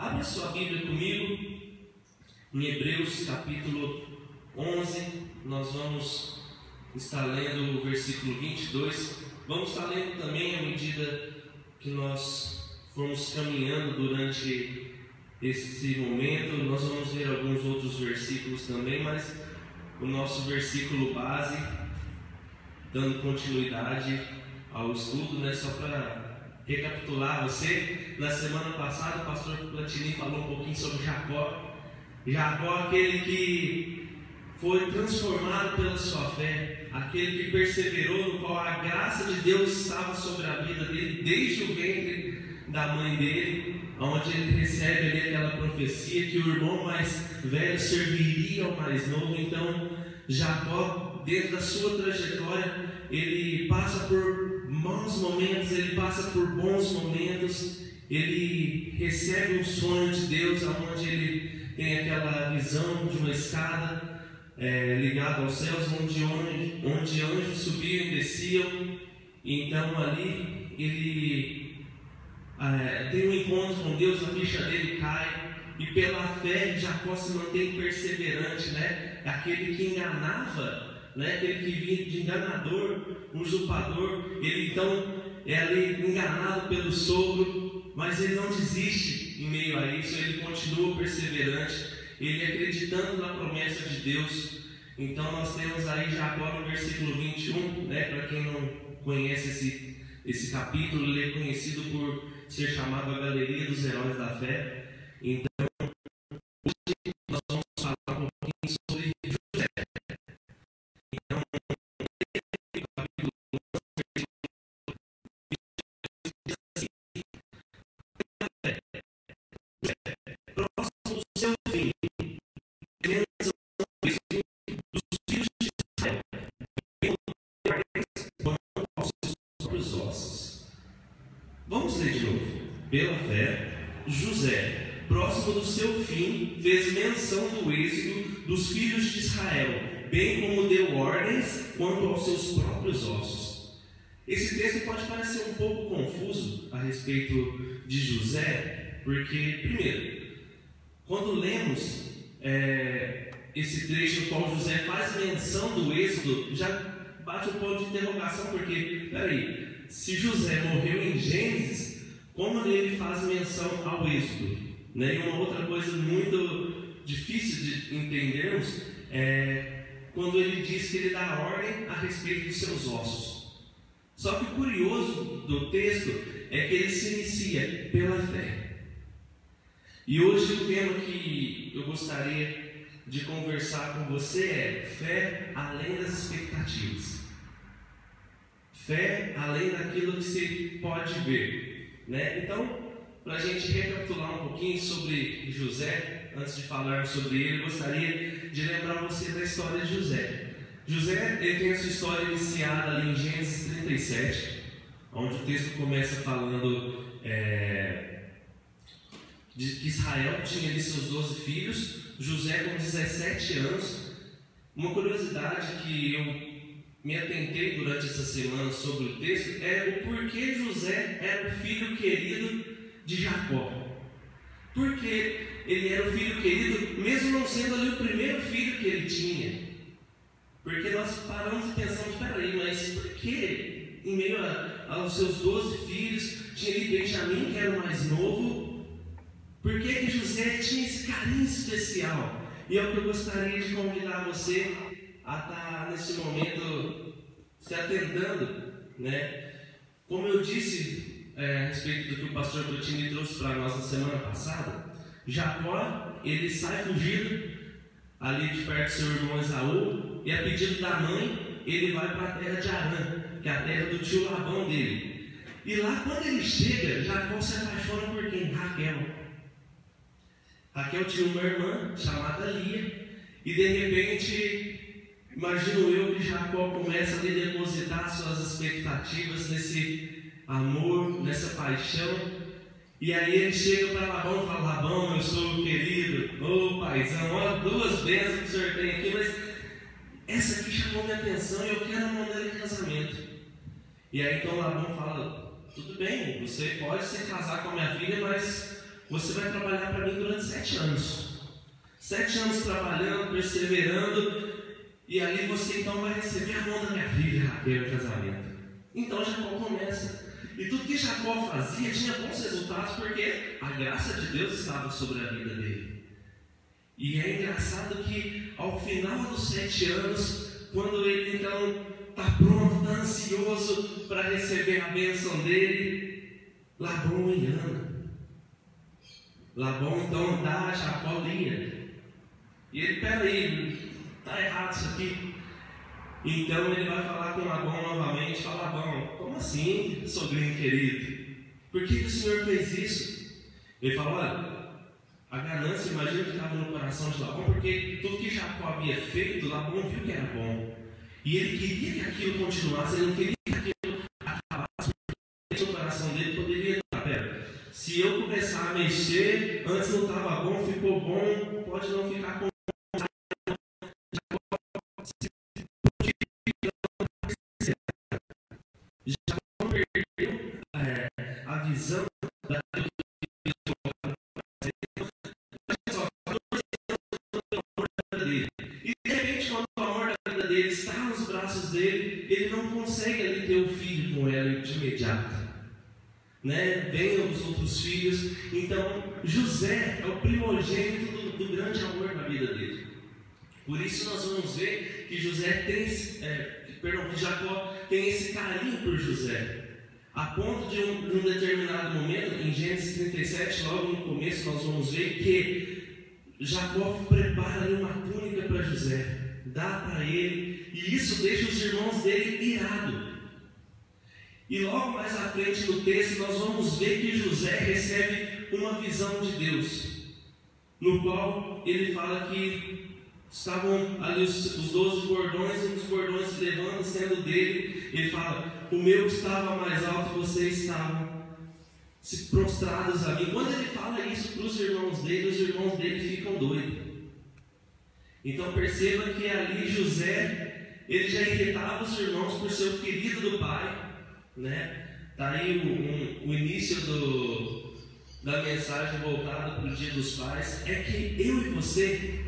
Abra sua Bíblia comigo em Hebreus capítulo 11. Nós vamos estar lendo o versículo 22. Vamos estar lendo também à medida que nós formos caminhando durante esse momento. Nós vamos ver alguns outros versículos também, mas o nosso versículo base, dando continuidade ao estudo, né, só para recapitular você, na semana passada o pastor Platini falou um pouquinho sobre Jacó. Jacó, aquele que foi transformado pela sua fé, aquele que perseverou, no qual a graça de Deus estava sobre a vida dele, desde o ventre da mãe dele, onde ele recebe ali aquela profecia que o irmão mais velho serviria ao mais novo. Então, Jacó, dentro da sua trajetória, ele passa por maus momentos, ele passa por bons momentos, ele recebe um sonho de Deus, onde ele tem aquela visão de uma escada é, ligada aos céus, onde, onde, onde anjos subiam e desciam. Então ali ele é, tem um encontro com Deus, a ficha dele cai, e pela fé Jacó se mantém perseverante, né? Aquele que enganava né? aquele que vinha de enganador, usurpador, ele então é ali enganado pelo sogro, mas ele não desiste em meio a isso, ele continua perseverante, ele acreditando na promessa de Deus. Então nós temos aí agora no versículo 21, né, para quem não conhece esse, esse capítulo, ele é conhecido por ser chamado a Galeria dos Heróis da Fé. Pela fé, José, próximo do seu fim, fez menção do êxito dos filhos de Israel, bem como deu ordens quanto aos seus próprios ossos. Esse texto pode parecer um pouco confuso a respeito de José, porque, primeiro, quando lemos é, esse trecho no qual José faz menção do êxodo, já bate um ponto de interrogação, porque, peraí, se José morreu em Gênesis, como ele faz menção ao êxodo. Né? E uma outra coisa muito difícil de entendermos é quando ele diz que ele dá ordem a respeito dos seus ossos. Só que o curioso do texto é que ele se inicia pela fé. E hoje o tema que eu gostaria de conversar com você é fé além das expectativas. Fé além daquilo que se pode ver. Né? Então, para a gente recapitular um pouquinho sobre José, antes de falarmos sobre ele, eu gostaria de lembrar você da história de José. José ele tem a sua história iniciada ali em Gênesis 37, onde o texto começa falando é, de que Israel tinha ali seus 12 filhos, José com 17 anos. Uma curiosidade que eu me atentei durante essa semana sobre o texto é o porquê José era o filho querido de Jacó. Porque ele era o filho querido, mesmo não sendo ali o primeiro filho que ele tinha. Porque nós paramos e pensamos, peraí, mas por que em meio a, aos seus doze filhos tinha ali Benjamim, que era o mais novo? Por que, que José tinha esse carinho especial? E é o que eu gostaria de convidar você a estar tá nesse momento se atentando, né? Como eu disse é, a respeito do que o pastor Brutini trouxe para nós na semana passada, Jacó ele sai fugido ali de perto do seu irmão Esaú e a pedido da mãe ele vai para a terra de Arã, que é a terra do tio Labão dele. E lá quando ele chega, Jacó se apaixona por quem? Raquel. Raquel tinha uma irmã chamada Lia e de repente Imagino eu que Jacó começa a depositar suas expectativas nesse amor, nessa paixão. E aí ele chega para Labão e fala: Labão, eu sou querido, ô oh, paizão, olha duas bênçãos que o senhor tem aqui, mas essa aqui chamou minha atenção e eu quero mandar ele em casamento. E aí então Labão fala: Tudo bem, você pode se casar com a minha filha, mas você vai trabalhar para mim durante sete anos. Sete anos trabalhando, perseverando, e ali você então vai receber a mão da minha filha, Raquel, em casamento. Então Jacó começa. E tudo que Jacó fazia tinha bons resultados, porque a graça de Deus estava sobre a vida dele. E é engraçado que ao final dos sete anos, quando ele então está pronto, está ansioso para receber a bênção dele, Labão engana. Labão então dá a Jacó linha. E ele, peraí, está errado isso aqui. Então ele vai falar com Labão novamente, fala, Labão, como assim, sogrinho querido? Por que, que o senhor fez isso? Ele fala, olha, a ganância, imagina que estava no coração de Labão, porque tudo que Jacó havia feito, Labão viu que era bom. E ele queria que aquilo continuasse, ele não queria que aquilo acabasse, porque no coração dele poderia estar, pera, se eu começar a mexer, antes não estava bom, ficou bom, pode não ficar com né? venham os outros filhos. Então, José é o primogênito do, do, grande amor na vida dele. Por isso nós vamos ver que José tem, é, perdão, que Jacó tem esse carinho por José. A ponto de um, de um determinado momento, em Gênesis 37, logo no começo, nós vamos ver que Jacó prepara uma túnica para José, dá para ele, e isso deixa os irmãos dele irados. E logo mais à frente no texto nós vamos ver que José recebe uma visão de Deus, no qual ele fala que estavam ali os, os 12 bordões e os bordões se levando, sendo dele. Ele fala: O meu estava mais alto vocês estavam se prostrados a mim. Quando ele fala isso para os irmãos dele, os irmãos dele ficam doidos. Então perceba que ali José, ele já irritava os irmãos por ser o querido do pai né? Tá aí o, um, o início do, da mensagem voltada para o Dia dos Pais. É que eu e você,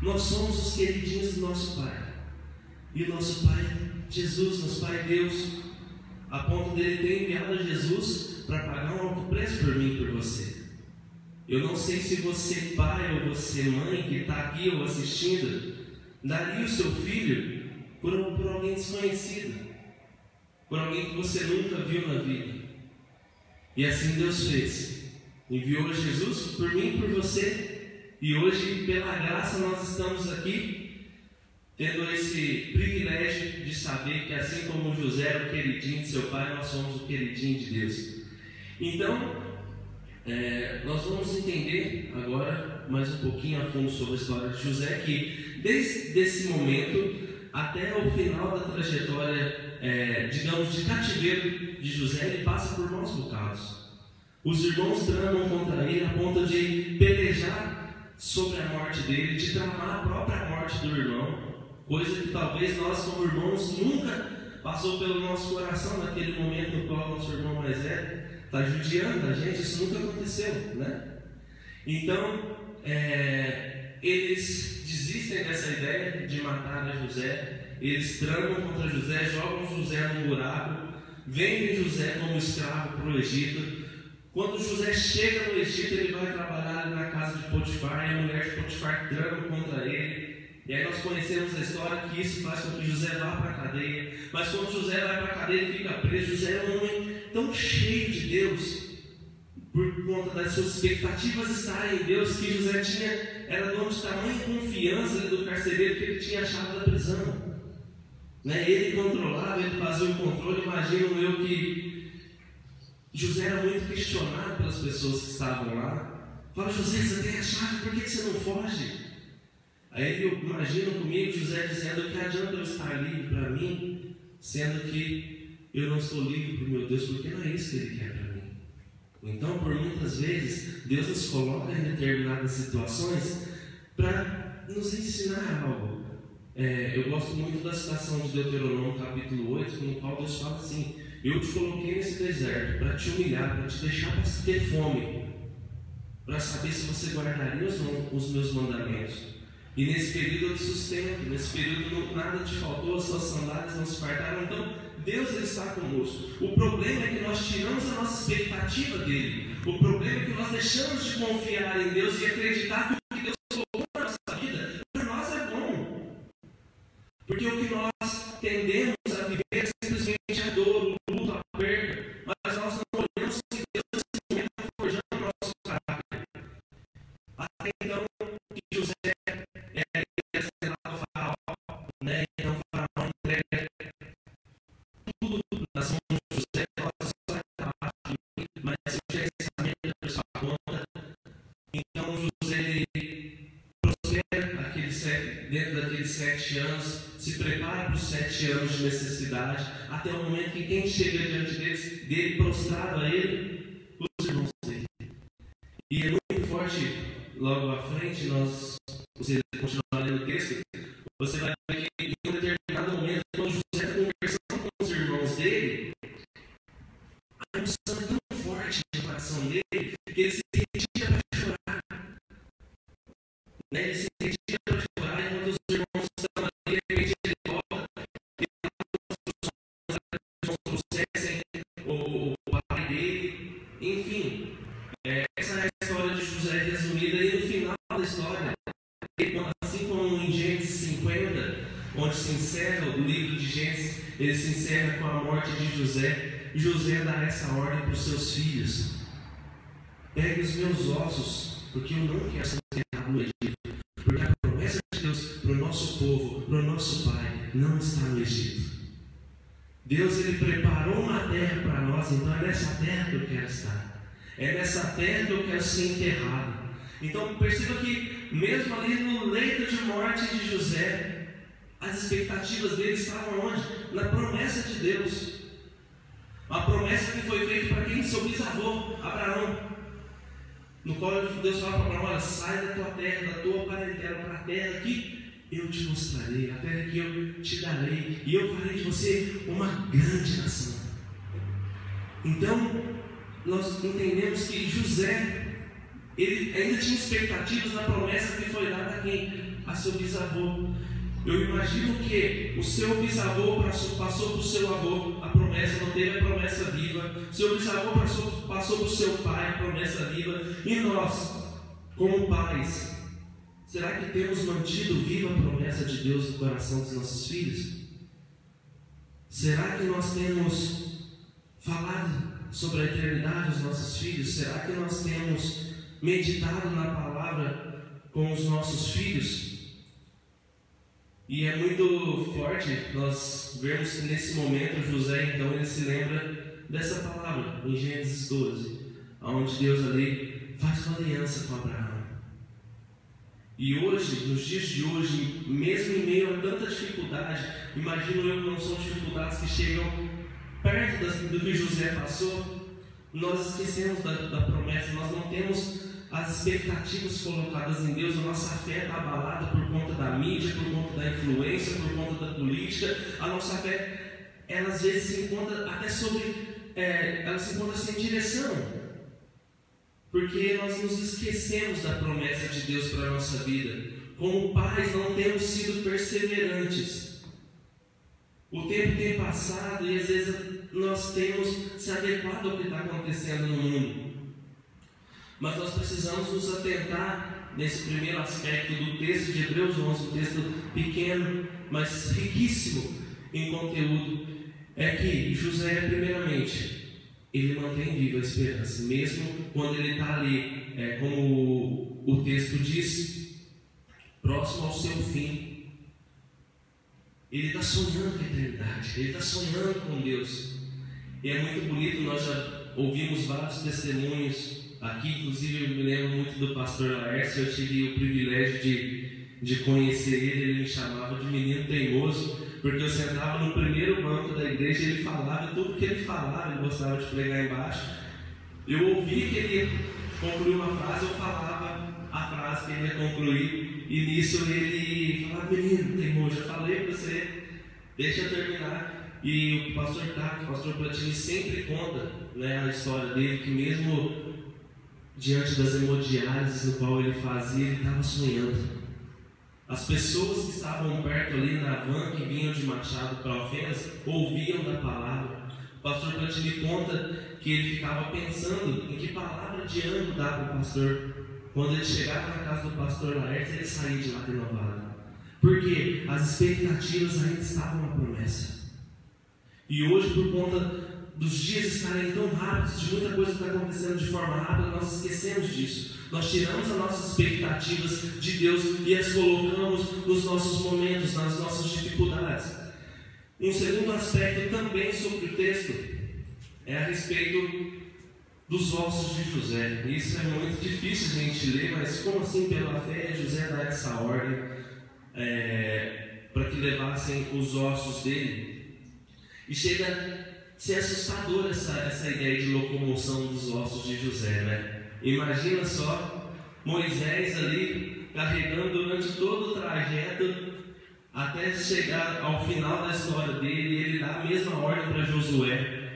nós somos os queridinhos do nosso Pai. E o nosso Pai, Jesus, nosso Pai Deus, a ponto dele ter enviado Jesus para pagar um alto preço por mim e por você. Eu não sei se você, pai ou você, mãe, que está aqui ou assistindo, daria o seu filho por, por alguém desconhecido por alguém que você nunca viu na vida. E assim Deus fez. Enviou Jesus por mim e por você. E hoje, pela graça, nós estamos aqui tendo esse privilégio de saber que, assim como José era o queridinho de seu pai, nós somos o queridinho de Deus. Então, é, nós vamos entender agora mais um pouquinho a fundo sobre a história de José, que desde esse momento até o final da trajetória é, digamos, de cativeiro de José, ele passa por maus bocados. Os irmãos tramam contra ele a ponto de pelejar sobre a morte dele, de tramar a própria morte do irmão, coisa que talvez nós, como irmãos, nunca passou pelo nosso coração naquele momento no qual nosso irmão mais velho está judiando a gente, isso nunca aconteceu, né? Então, é, eles desistem dessa ideia de matar a José, eles tramam contra José, jogam José num buraco, vendem José como escravo para o Egito. Quando José chega no Egito, ele vai trabalhar na casa de Potifar, e a mulher de Potifar trama contra ele. E aí nós conhecemos a história que isso faz com que José vá para a cadeia. Mas quando José vai para a cadeia, ele fica preso. José é um homem tão cheio de Deus, por conta das suas expectativas estarem em Deus, que José tinha, era dono de tamanha confiança do carcereiro que ele tinha a chave da prisão. Né? Ele controlava, ele fazia o controle. Imagino eu que José era muito questionado pelas pessoas que estavam lá. Fala, José, você tem a chave, por que você não foge? Aí eu imagino comigo José dizendo que adianta eu estar livre para mim, sendo que eu não estou livre para o meu Deus, porque não é isso que Ele quer. Então, por muitas vezes, Deus nos coloca em determinadas situações para nos ensinar algo. É, eu gosto muito da citação de Deuteronômio capítulo 8, no qual Deus fala assim: Eu te coloquei nesse deserto para te humilhar, para te deixar ter fome. para saber se você guardaria os, os meus mandamentos. E nesse período eu te sustento, nesse período nada te faltou, as suas sandálias não se fartaram. Então, Deus está conosco. O problema é que nós tiramos a nossa expectativa dele. O problema é que nós deixamos de confiar em Deus e acreditar que o que Deus colocou na nossa vida, para nós é bom. Porque o que nós tendemos se prepara para os sete anos de necessidade, até o momento que quem chega diante deles, dele prostrado a ele, os irmãos dele. E é muito forte, logo à frente, nós, você continuar lendo o texto, ele se encerra com a morte de José. José dá essa ordem para os seus filhos: Pegue os meus ossos, porque eu não quero ser enterrado no Egito. Porque a promessa de Deus para o nosso povo, para o nosso Pai, não está no Egito. Deus ele preparou uma terra para nós, então é nessa terra que eu quero estar. É nessa terra que eu quero ser enterrado. Então perceba que, mesmo ali no leito de morte de José, as expectativas dele estavam onde? Na promessa de Deus. A promessa que foi feita para quem? Seu bisavô, Abraão. No qual Deus fala para Abraão: olha, sai da tua terra, da tua parentela, para a terra que eu te mostrarei, a terra que eu te darei, e eu farei de você uma grande nação. Então, nós entendemos que José, ele ainda tinha expectativas na promessa que foi dada a quem? A seu bisavô. Eu imagino que o seu bisavô passou, para o seu avô a promessa, não teve a promessa viva. Seu bisavô passou, passou para o seu pai a promessa viva. E nós, como pais, será que temos mantido viva a promessa de Deus no coração dos nossos filhos? Será que nós temos falado sobre a eternidade aos nossos filhos? Será que nós temos meditado na palavra com os nossos filhos? E é muito forte nós vermos que nesse momento José, então, ele se lembra dessa palavra em Gênesis 12, onde Deus ali faz uma aliança com Abraão. E hoje, nos dias de hoje, mesmo em meio a tanta dificuldade, imagino eu que não são dificuldades que chegam perto das, do que José passou, nós esquecemos da, da promessa, nós não temos as expectativas colocadas em Deus, a nossa fé está abalada por conta da mídia, por conta da influência, por conta da política. A nossa fé, ela às vezes se encontra até sobre, é, ela se encontra sem direção, porque nós nos esquecemos da promessa de Deus para a nossa vida. Como pais, não temos sido perseverantes. O tempo tem passado e às vezes nós temos se adequado ao que está acontecendo no mundo. Mas nós precisamos nos atentar nesse primeiro aspecto do texto de Hebreus 11, um texto pequeno, mas riquíssimo em conteúdo. É que José, primeiramente, ele mantém viva a esperança, mesmo quando ele está ali, é, como o texto diz, próximo ao seu fim. Ele está sonhando com a eternidade, ele está sonhando com Deus. E é muito bonito, nós já ouvimos vários testemunhos aqui, inclusive eu me lembro muito do pastor Laércio, eu tive o privilégio de, de conhecer ele, ele me chamava de menino teimoso, porque eu sentava no primeiro banco da igreja ele falava, tudo que ele falava, ele gostava de pregar embaixo. Eu ouvi que ele concluiu uma frase, eu falava a frase que ele ia concluir, e nisso ele falava, menino teimoso, eu falei para você, deixa eu terminar. E o pastor Tato, o pastor Platini sempre conta né, a história dele, que mesmo diante das hemodiálises no qual ele fazia, ele estava sonhando. As pessoas que estavam perto ali na van, que vinham de Machado para Alfenas, ouviam da palavra. O pastor Plantini conta que ele ficava pensando em que palavra de ânimo dar para o pastor. Quando ele chegava na casa do pastor Laerte, ele saía de lá renovado. Porque as expectativas ainda estavam na promessa. E hoje, por conta dos dias estarem tão rápidos, de muita coisa que está acontecendo de forma rápida, nós esquecemos disso. Nós tiramos as nossas expectativas de Deus e as colocamos nos nossos momentos, nas nossas dificuldades. Um segundo aspecto também sobre o texto é a respeito dos ossos de José. Isso é muito difícil a gente ler, mas como assim pela fé José dá essa ordem é, para que levassem os ossos dele? E chega a ser assustador essa, essa ideia de locomoção dos ossos de José, né? Imagina só Moisés ali carregando durante todo o trajeto até chegar ao final da história dele, ele dá a mesma ordem para Josué.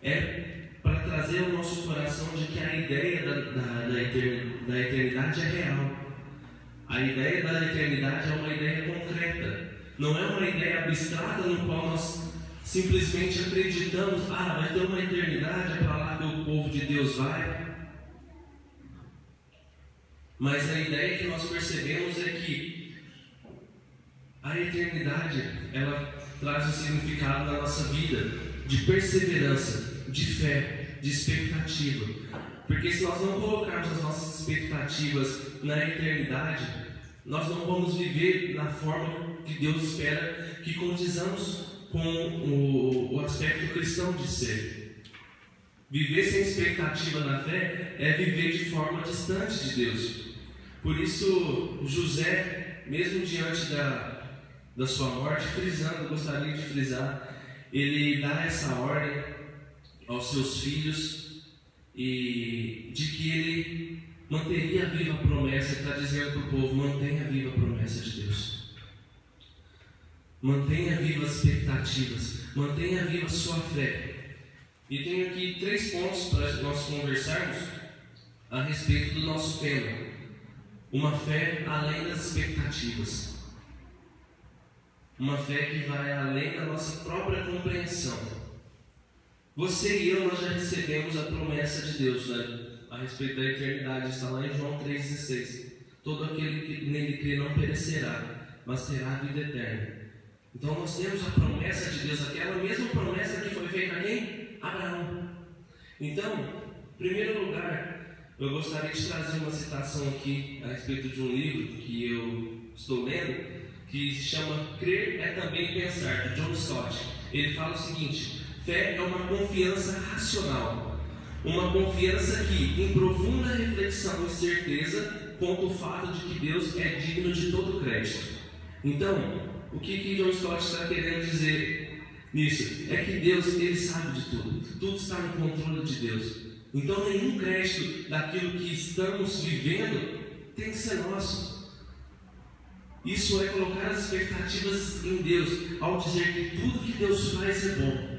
É para trazer ao nosso coração de que a ideia da, da, da, eternidade é real. A ideia da eternidade é uma ideia concreta. Não é uma ideia abstrata no qual nós simplesmente acreditamos, ah, vai ter uma eternidade, é para lá que o povo de Deus vai. Mas a ideia que nós percebemos é que a eternidade ela traz um significado na nossa vida de perseverança, de fé, de expectativa. Porque se nós não colocarmos as nossas expectativas na eternidade, nós não vamos viver na forma que Deus espera que condizamos com o, o aspecto cristão de ser. Viver sem expectativa na fé é viver de forma distante de Deus. Por isso, José, mesmo diante da, da sua morte, frisando, gostaria de frisar, ele dá essa ordem aos seus filhos e de que ele manteria viva a promessa, está dizendo para o povo: mantenha viva a promessa de Deus. Mantenha viva as expectativas, mantenha viva a sua fé. E tenho aqui três pontos para nós conversarmos a respeito do nosso tema. Uma fé além das expectativas. Uma fé que vai além da nossa própria compreensão. Você e eu, nós já recebemos a promessa de Deus né? a respeito da eternidade. Está lá em João 3,16. Todo aquele que nele crê não perecerá, mas terá a vida eterna. Então nós temos a promessa de Deus, aquela mesma promessa que foi feita a quem? Abraão. Então, em primeiro lugar, eu gostaria de trazer uma citação aqui a respeito de um livro que eu estou lendo, que se chama Crer é também pensar, de John Stott. Ele fala o seguinte: fé é uma confiança racional, uma confiança que, em profunda reflexão e certeza, conta o fato de que Deus é digno de todo crédito. Então, o que, que John Stott está querendo dizer nisso? É que Deus, ele sabe de tudo, tudo está no controle de Deus. Então, nenhum crédito daquilo que estamos vivendo tem que ser nosso. Isso é colocar as expectativas em Deus, ao dizer que tudo que Deus faz é bom.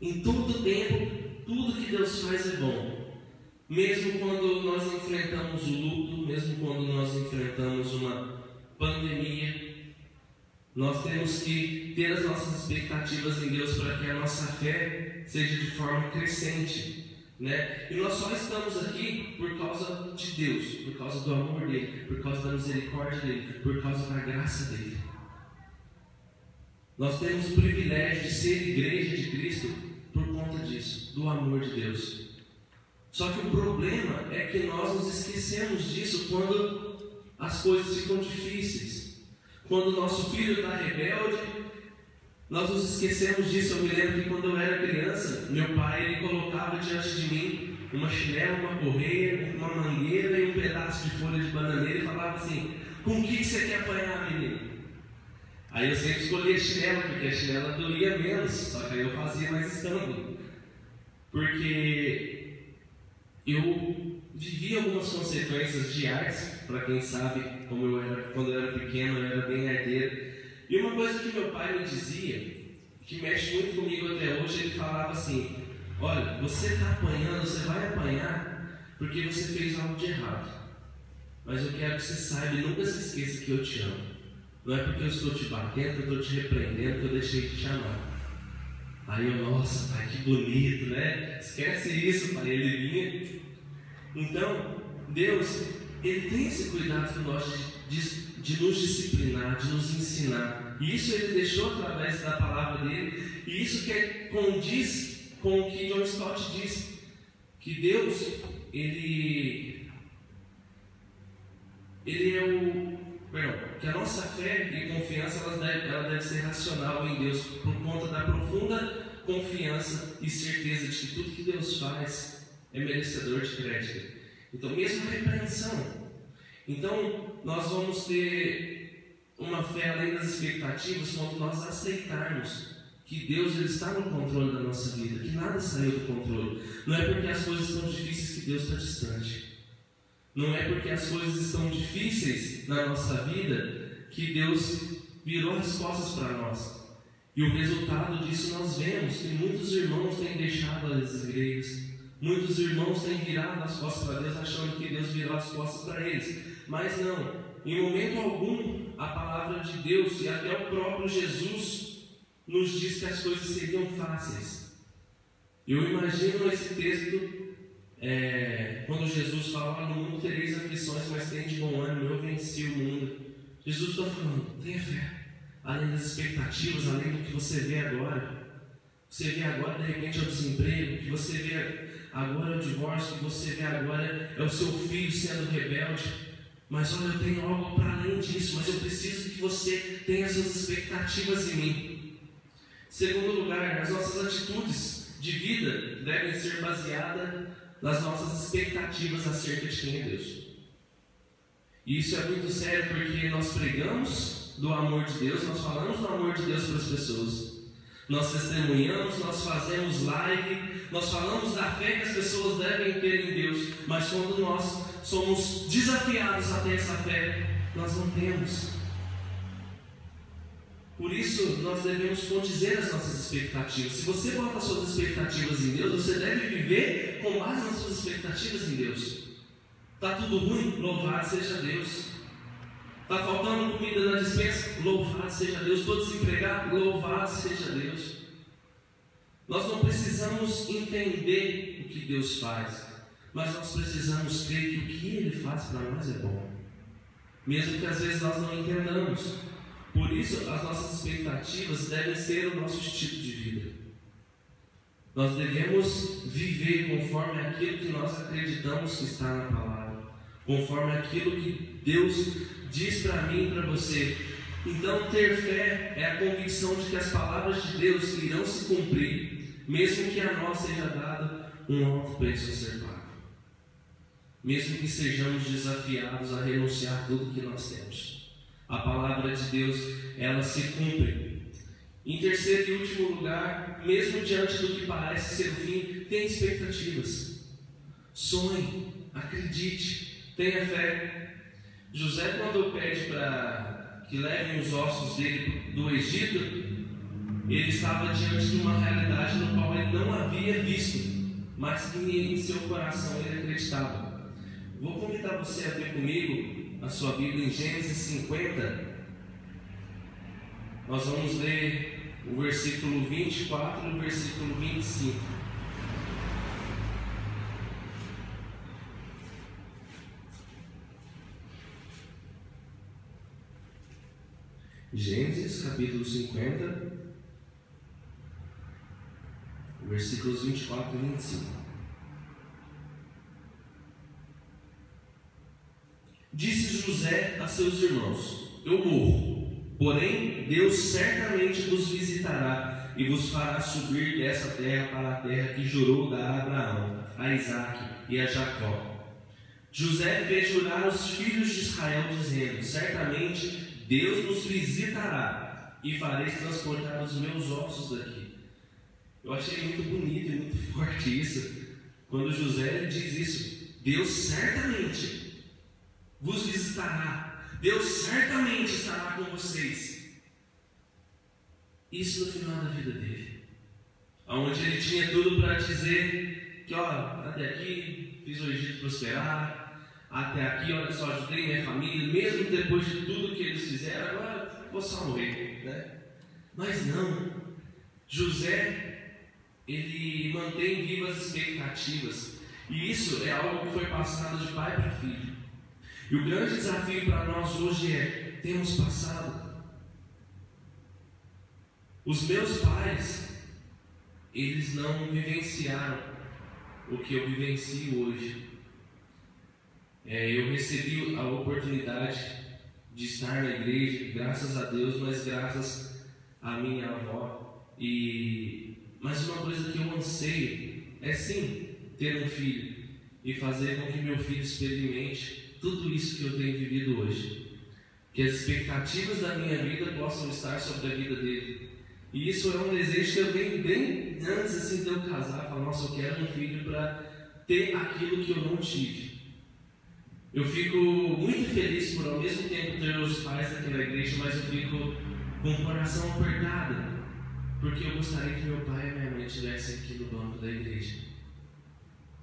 Em todo tempo, tudo que Deus faz é bom. Mesmo quando nós enfrentamos o luto, mesmo quando nós enfrentamos uma pandemia, nós temos que ter as nossas expectativas em Deus para que a nossa fé seja de forma crescente. Né? E nós só estamos aqui por causa de Deus, por causa do amor dele, por causa da misericórdia dele, por causa da graça dele. Nós temos o privilégio de ser igreja de Cristo por conta disso, do amor de Deus. Só que o problema é que nós nos esquecemos disso quando as coisas ficam difíceis. Quando nosso filho está rebelde, nós nos esquecemos disso. Eu me lembro que quando eu era criança, meu pai ele colocava diante de mim uma chinela, uma correia, uma mangueira e um pedaço de folha de bananeira e falava assim: Com o que você quer apanhar, menino? Aí eu sempre escolhia chinela, porque a chinela doía menos, só que aí eu fazia mais escândalo. Porque eu vivi algumas consequências de artes, para quem sabe, como eu era, quando eu era pequeno, eu era bem arteiro. E uma coisa que meu pai me dizia, que mexe muito comigo até hoje, ele falava assim: Olha, você está apanhando, você vai apanhar, porque você fez algo de errado. Mas eu quero que você saiba e nunca se esqueça que eu te amo. Não é porque eu estou te batendo, que eu estou te repreendendo, que eu deixei de te amar. Aí eu, nossa, pai, que bonito, né? Esquece isso, pai. Ele vinha. Então, Deus, Ele tem esse cuidado com nós de, de, de nos disciplinar, de nos ensinar. E isso Ele deixou através da palavra dele. E isso que é, condiz com o que John Stott diz. Que Deus, Ele, Ele é o Perdão, que a nossa fé e confiança ela deve, ela deve ser racional em Deus por conta da profunda confiança e certeza de que tudo que Deus faz é merecedor de crédito. Então, mesmo repreensão. Então, nós vamos ter uma fé além das expectativas quando nós aceitarmos que Deus ele está no controle da nossa vida, que nada saiu do controle. Não é porque as coisas estão difíceis que Deus está distante. Não é porque as coisas estão difíceis na nossa vida que Deus virou as costas para nós. E o resultado disso nós vemos que muitos irmãos têm deixado as igrejas, muitos irmãos têm virado as costas para Deus, achando que Deus virou as costas para eles. Mas não, em momento algum, a palavra de Deus e até o próprio Jesus nos diz que as coisas seriam fáceis. Eu imagino esse texto é, quando Jesus fala, no mundo tereis aflições, mas tem de bom ânimo, eu venci o mundo. Jesus está falando, tenha fé, além das expectativas, além do que você vê agora. Você vê agora, de repente, é o desemprego, que você vê agora é o divórcio, que você vê agora é o seu filho sendo rebelde. Mas olha, eu tenho algo para além disso, mas eu preciso que você tenha suas expectativas em mim. Segundo lugar, as nossas atitudes de vida devem ser baseadas nas nossas expectativas acerca de quem é Deus. E isso é muito sério porque nós pregamos do amor de Deus, nós falamos do amor de Deus para as pessoas. Nós testemunhamos, nós fazemos live, nós falamos da fé que as pessoas devem ter em Deus, mas quando nós somos desafiados a ter essa fé, nós não temos. Por isso, nós devemos condizer as nossas expectativas. Se você bota suas expectativas em Deus, você deve viver com base nas suas expectativas em Deus. Está tudo ruim? Louvado seja Deus. Está faltando comida na dispensa? Louvado seja Deus. Estou desempregado? Louvado seja Deus. Nós não precisamos entender o que Deus faz, mas nós precisamos crer que o que Ele faz para nós é bom, mesmo que às vezes nós não entendamos. Por isso, as nossas expectativas devem ser o nosso estilo de vida. Nós devemos viver conforme aquilo que nós acreditamos que está na palavra, conforme aquilo que Deus diz para mim e para você. Então, ter fé é a convicção de que as palavras de Deus irão se cumprir, mesmo que a nós seja dado um alto preço a ser pago. Mesmo que sejamos desafiados a renunciar tudo que nós temos a palavra de Deus ela se cumpre. Em terceiro e último lugar, mesmo diante do que parece ser o fim, tem expectativas. Sonhe, acredite, tenha fé. José, quando pede para que levem os ossos dele do Egito, ele estava diante de uma realidade no qual ele não havia visto, mas que em seu coração ele acreditava. Vou convidar você a ver comigo a sua Bíblia em Gênesis 50, nós vamos ler o versículo 24 e o versículo 25. Gênesis capítulo 50, versículos 24 e 25. Disse José a seus irmãos: Eu morro, porém Deus certamente vos visitará e vos fará subir dessa terra para a terra que jurou dar a Abraão, a Isaque e a Jacó. José fez jurar os filhos de Israel, dizendo: Certamente Deus nos visitará e fareis transportar os meus ossos daqui. Eu achei muito bonito e muito forte isso, quando José diz isso. Deus certamente vos visitará. Deus certamente estará com vocês. Isso no final da vida dele. Onde ele tinha tudo para dizer que, ó, até aqui, fiz o Egito prosperar, até aqui, olha só, ajudei minha família, mesmo depois de tudo que eles fizeram, agora vou só morrer, né? Mas não, José, ele mantém vivas expectativas, e isso é algo que foi passado de pai para filho. E o grande desafio para nós hoje é: temos passado. Os meus pais, eles não vivenciaram o que eu vivencio hoje. É, eu recebi a oportunidade de estar na igreja, graças a Deus, mas graças à minha avó. E mas uma coisa que eu anseio é sim ter um filho e fazer com que meu filho experimente tudo isso que eu tenho vivido hoje. Que as expectativas da minha vida possam estar sobre a vida dele. E isso é um desejo que eu venho bem antes assim, de eu casar. Falar, nossa, eu quero um filho para ter aquilo que eu não tive. Eu fico muito feliz por ao mesmo tempo ter os pais aqui na igreja, mas eu fico com o coração apertado. Porque eu gostaria que meu pai e minha mãe estivessem aqui no banco da igreja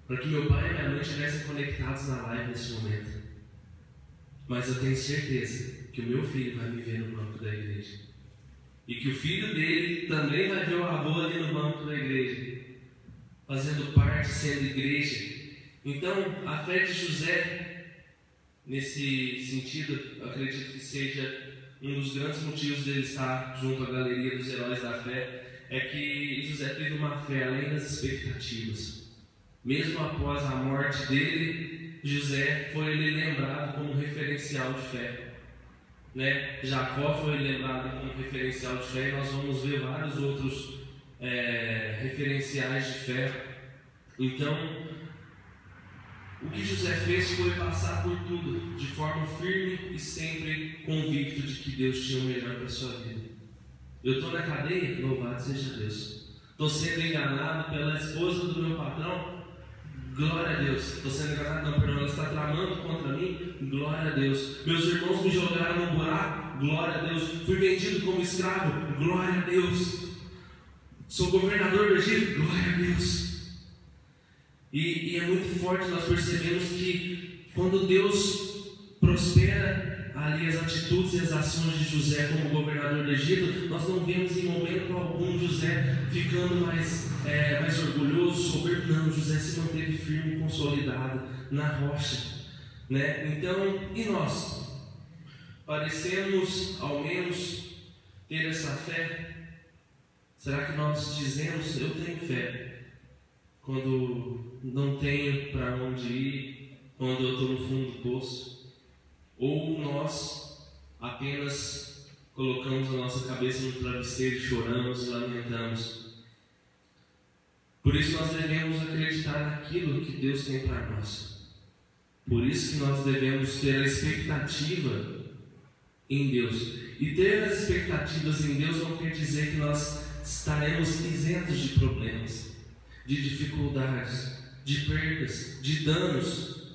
para que meu pai e minha mãe estivessem conectados na live nesse momento. Mas eu tenho certeza que o meu filho vai me ver no banco da igreja. E que o filho dele também vai ver o avô ali no banco da igreja, fazendo parte, sendo igreja. Então, a fé de José, nesse sentido, acredito que seja um dos grandes motivos dele estar junto à galeria dos heróis da fé, é que José teve uma fé além das expectativas. Mesmo após a morte dele, José foi ele lembrado como referencial de fé. Né? Jacó foi lembrado como referencial de fé e nós vamos ver vários outros é, referenciais de fé. Então, o que José fez foi passar por tudo de forma firme e sempre convicto de que Deus tinha o melhor para a sua vida. Eu estou na cadeia? Louvado seja Deus. Estou sendo enganado pela esposa do meu patrão? Glória a Deus. Estou sendo enganado, não, perdão. Ela está tramando contra mim. Glória a Deus. Meus irmãos me jogaram no buraco. Glória a Deus. Fui vendido como escravo. Glória a Deus. Sou governador do Egito. Glória a Deus. E, e é muito forte nós percebemos que quando Deus prospera ali as atitudes e as ações de José como governador do Egito, nós não vemos em momento algum José ficando mais, é, mais orgulhoso, soberbo. Não, José se manteve firme e consolidado na rocha. Né? Então, e nós? Parecemos, ao menos, ter essa fé? Será que nós dizemos, eu tenho fé, quando não tenho para onde ir, quando eu estou no fundo do poço? Ou nós apenas colocamos a nossa cabeça no travesseiro, choramos e lamentamos. Por isso nós devemos acreditar naquilo que Deus tem para nós. Por isso que nós devemos ter a expectativa em Deus. E ter as expectativas em Deus não quer dizer que nós estaremos isentos de problemas, de dificuldades, de perdas, de danos.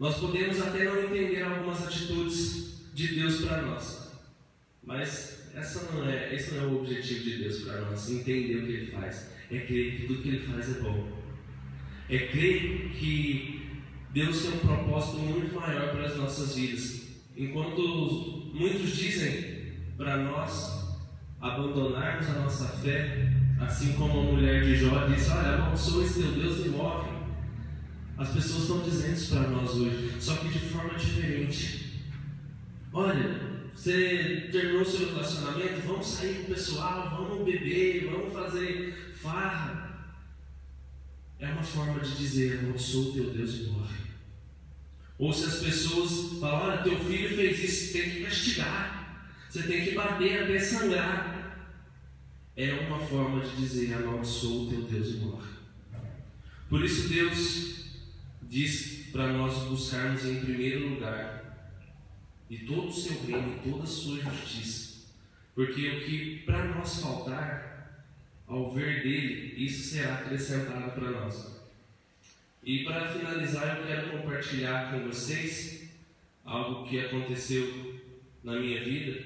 Nós podemos até não entender algumas atitudes de Deus para nós, mas essa não é, esse não é o objetivo de Deus para nós, entender o que Ele faz. É crer que tudo que Ele faz é bom. É crer que Deus tem um propósito muito maior para as nossas vidas. Enquanto muitos dizem para nós abandonarmos a nossa fé, assim como a mulher de Jó disse: Olha, amaldiçoa esse teu Deus e morre. As pessoas estão dizendo isso para nós hoje, só que de forma diferente. Olha, você terminou seu relacionamento, vamos sair com o pessoal, vamos beber, vamos fazer farra. É uma forma de dizer, sou teu Deus e morre. Ou se as pessoas falam, olha, teu filho fez isso, tem que castigar, você tem que bater até sangrar. É uma forma de dizer, sou teu Deus e morre. Por isso Deus diz para nós buscarmos em primeiro lugar e todo o seu reino e toda a sua justiça. Porque o que para nós faltar, ao ver dele, isso será acrescentado para nós. E para finalizar, eu quero compartilhar com vocês algo que aconteceu na minha vida,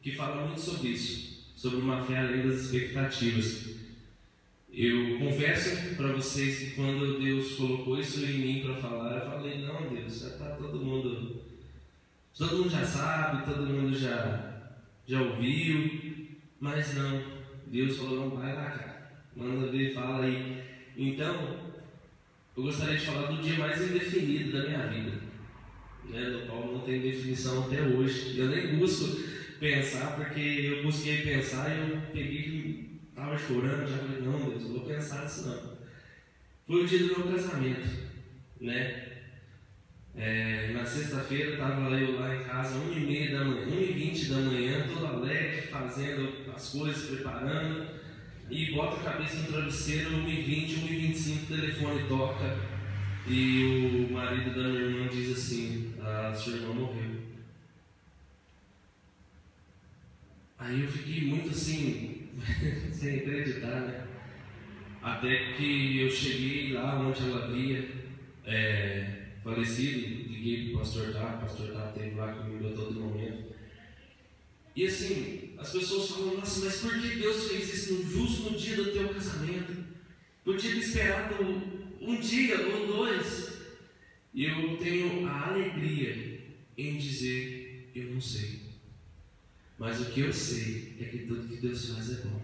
que fala muito sobre isso, sobre uma fé além das expectativas. Eu confesso para vocês que quando Deus colocou isso em mim para falar, eu falei: não, Deus, já está todo mundo. Todo mundo já sabe, todo mundo já, já ouviu, mas não. Deus falou: não, vai lá, cara, manda ver, fala aí. Então, eu gostaria de falar do dia mais indefinido da minha vida, né, do qual não tem definição até hoje. Eu nem busco pensar, porque eu busquei pensar e eu peguei Estava chorando, já falei, não, Deus, eu vou pensar nisso não. Foi o dia do meu casamento, né? É, na sexta-feira estava eu lá em casa, 1h30 da manhã, 1h20 da manhã, todo alegre, fazendo as coisas, preparando, e bota a cabeça no travesseiro, 1h20, 1h25, o telefone toca, e o marido da minha irmã diz assim, a sua irmã morreu. Aí eu fiquei muito assim, sem acreditar, né? Até que eu cheguei lá onde ela havia é, falecido, liguei para o pastor Tá, o pastor Tá esteve lá comigo a todo momento. E assim, as pessoas falam, nossa, mas por que Deus fez isso justo no dia do teu casamento? Podia ter esperado um dia ou dois. E eu tenho a alegria em dizer, eu não sei. Mas o que eu sei é que tudo que Deus faz é bom.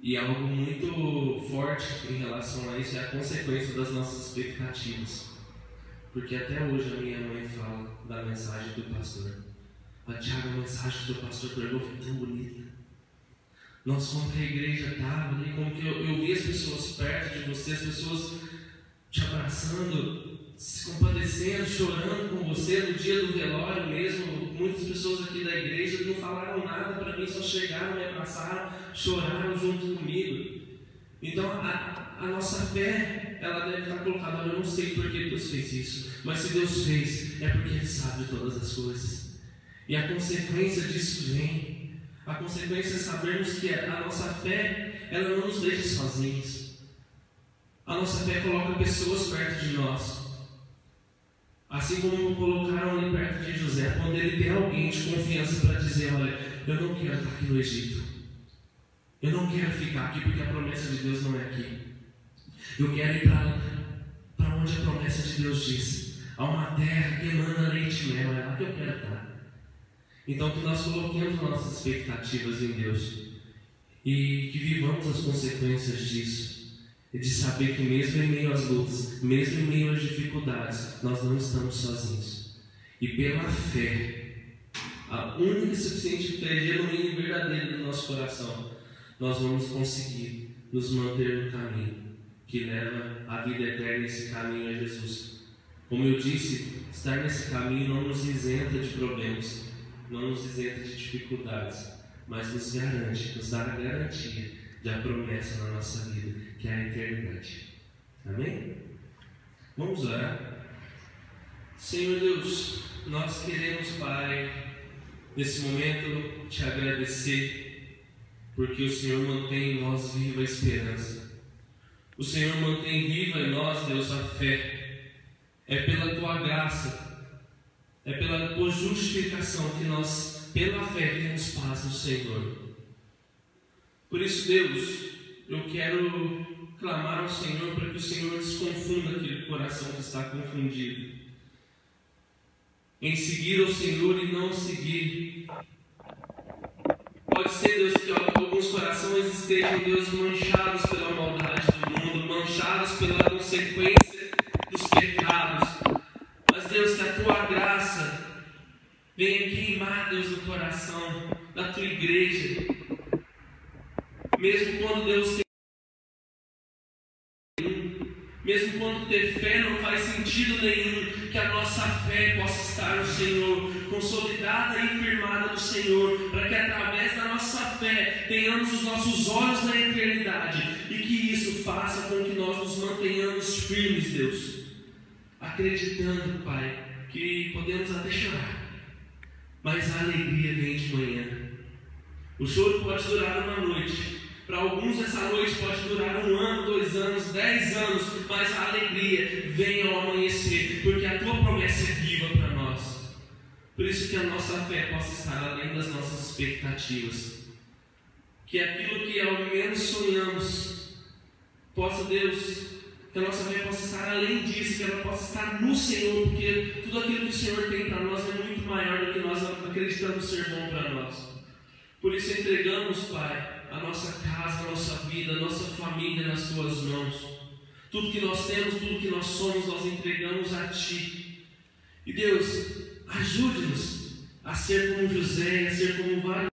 E algo muito forte em relação a isso é a consequência das nossas expectativas. Porque até hoje a minha mãe fala da mensagem do pastor. A Tiago, a mensagem do pastor pregou foi tão bonita. Nós, como que a igreja estava ali, como que eu, eu vi as pessoas perto de você, as pessoas te abraçando, se compadecendo, chorando com você no dia do velório mesmo. Muitas pessoas aqui da igreja não falaram nada para mim, só chegaram, me abraçaram, choraram junto comigo. Então a, a nossa fé, ela deve estar colocada. Eu não sei por que Deus fez isso, mas se Deus fez, é porque Ele sabe todas as coisas. E a consequência disso vem. A consequência é sabermos que a nossa fé, ela não nos deixa sozinhos. A nossa fé coloca pessoas perto de nós. Assim como colocaram ali perto de José, quando ele tem alguém de confiança para dizer: Olha, eu não quero estar aqui no Egito. Eu não quero ficar aqui porque a promessa de Deus não é aqui. Eu quero ir para onde a promessa de Deus diz. Há uma terra que emana leite e mel, é lá que eu quero estar. Então, que nós coloquemos nossas expectativas em Deus e que vivamos as consequências disso e de saber que mesmo em meio às lutas, mesmo em meio às dificuldades, nós não estamos sozinhos. E pela fé, a única e suficiente fé genuína e verdadeira do nosso coração, nós vamos conseguir nos manter no caminho que leva à vida eterna. Esse caminho é Jesus. Como eu disse, estar nesse caminho não nos isenta de problemas, não nos isenta de dificuldades, mas nos garante, nos dá a garantia da promessa na nossa vida que é a eternidade. Amém? Vamos orar. Senhor Deus, nós queremos, Pai, nesse momento te agradecer, porque o Senhor mantém em nós viva a esperança. O Senhor mantém viva em nós, Deus, a fé. É pela tua graça, é pela tua justificação que nós, pela fé, temos paz no Senhor. Por isso, Deus, eu quero clamar ao Senhor para que o Senhor desconfunda aquele coração que está confundido. Em seguir ao Senhor e não seguir. Pode ser, Deus, que alguns corações estejam, Deus, manchados pela maldade do mundo, manchados pela consequência dos pecados. Mas, Deus, que a tua graça venha queimar, Deus, no coração da tua igreja mesmo quando Deus tem mesmo quando ter fé não faz sentido nenhum, que a nossa fé possa estar no Senhor, consolidada e firmada no Senhor, para que através da nossa fé tenhamos os nossos olhos na eternidade e que isso faça com que nós nos mantenhamos firmes, Deus, acreditando, Pai, que podemos até chorar, mas a alegria vem de manhã. O choro pode durar uma noite, para alguns, essa noite pode durar um ano, dois anos, dez anos, mas a alegria vem ao amanhecer, porque a tua promessa é viva para nós. Por isso, que a nossa fé possa estar além das nossas expectativas. que aquilo que ao menos sonhamos, possa Deus, que a nossa vida possa estar além disso, que ela possa estar no Senhor, porque tudo aquilo que o Senhor tem para nós é muito maior do que nós acreditamos ser bom para nós. Por isso entregamos, Pai, a nossa casa, a nossa vida, a nossa família nas tuas mãos. Tudo que nós temos, tudo que nós somos, nós entregamos a Ti. E Deus, ajude-nos a ser como José, a ser como vários.